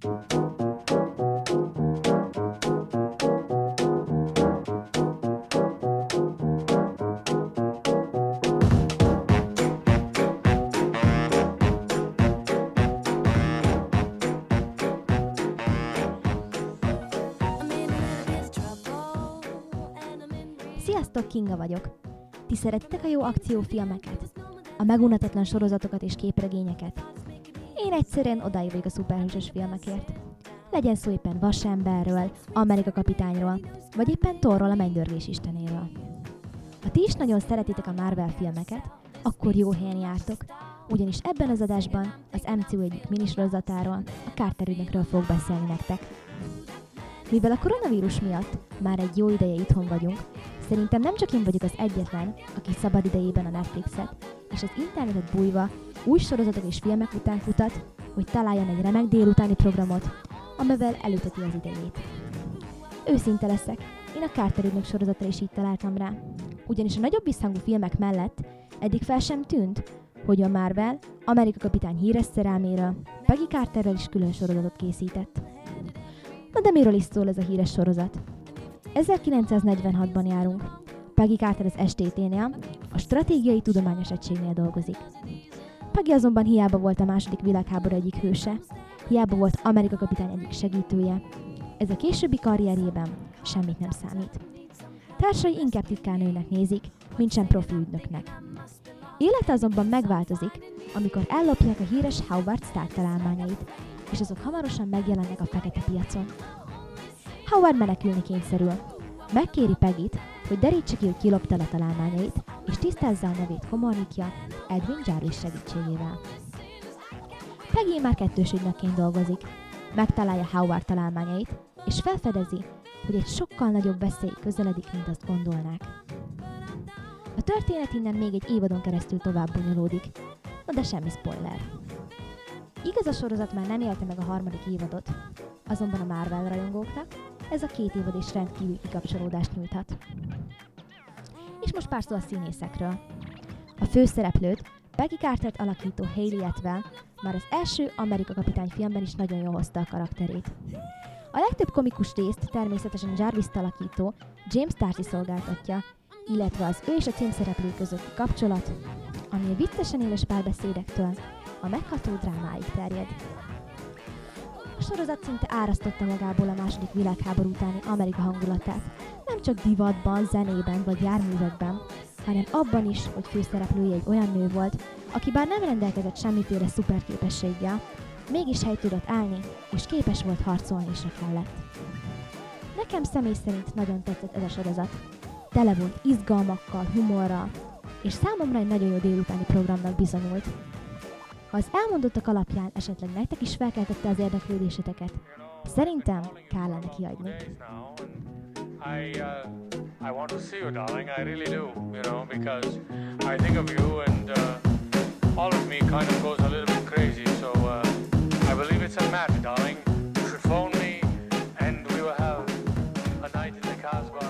Sziasztok, Kinga vagyok! Ti szeretitek a jó akciófilmeket? A megunatatlan sorozatokat és képregényeket? Én egyszerűen odáig a szuperhősös filmekért. Legyen szó éppen Vasemberről, Amerika kapitányról, vagy éppen Thorról a mennydörgés istenéről. Ha ti is nagyon szeretitek a Marvel filmeket, akkor jó helyen jártok, ugyanis ebben az adásban az MCU egyik minisorozatáról, a Carter ügynökről fog beszélni nektek. Mivel a koronavírus miatt már egy jó ideje itthon vagyunk, szerintem nem csak én vagyok az egyetlen, aki szabad idejében a Netflixet és az internetet bújva új sorozatok és filmek után futat, hogy találjon egy remek délutáni programot, amivel előteti az idejét. Őszinte leszek, én a Carter ügynök sorozatra is így találtam rá. Ugyanis a nagyobb visszhangú filmek mellett eddig fel sem tűnt, hogy a Marvel Amerika kapitány híres szerelméről, Peggy Carterrel is külön sorozatot készített. Na de miről is szól ez a híres sorozat? 1946-ban járunk. Peggy Carter az STT-nél, a Stratégiai Tudományos Egységnél dolgozik. Peggy azonban hiába volt a második világháború egyik hőse, hiába volt Amerika kapitány egyik segítője. Ez a későbbi karrierjében semmit nem számít. Társai inkább titkárnőnek nézik, mint sem profi ügynöknek. Élete azonban megváltozik, amikor ellopják a híres Howard Stark találmányait, és azok hamarosan megjelennek a fekete piacon. Howard menekülni kényszerül. Megkéri Pegit, hogy derítse ki, hogy kilopta a találmányait, és tisztázza a nevét komornitja Edwin Jarvis segítségével. Peggy már kettős ügynökként dolgozik. Megtalálja Howard találmányait, és felfedezi, hogy egy sokkal nagyobb veszély közeledik, mint azt gondolnák. A történet innen még egy évadon keresztül tovább bonyolódik, no de semmi spoiler. Igaz a sorozat már nem élte meg a harmadik évadot, azonban a Marvel rajongóknak ez a két évad is rendkívül kikapcsolódást nyújthat. És most pár szó a színészekről. A főszereplőt, Becky Cartert alakító Hayley Atwell már az első Amerika kapitány filmben is nagyon jól hozta a karakterét. A legtöbb komikus részt természetesen Jarvis alakító James Darcy szolgáltatja, illetve az ő és a címszereplő közötti kapcsolat, ami a viccesen éles párbeszédektől a megható drámáig terjed. Sorozat szinte árasztotta magából a második világháború utáni Amerika hangulatát, nem csak divatban, zenében vagy járművekben, hanem abban is, hogy főszereplője egy olyan nő volt, aki bár nem rendelkezett semmiféle szuperképességgel, mégis hely tudott állni, és képes volt harcolni is a kellett. Nekem személy szerint nagyon tetszett ez a sorozat. Tele volt izgalmakkal, humorral, és számomra egy nagyon jó délutáni programnak bizonyult. Ha az elmondottak alapján esetleg nektek is felkeltette az érdeklődéseteket, szerintem kellene kiadni. Uh, uh, all of me kind of goes a little bit crazy. So uh, I believe it's a match, darling. You should phone me, and we will have a night in the Casbah.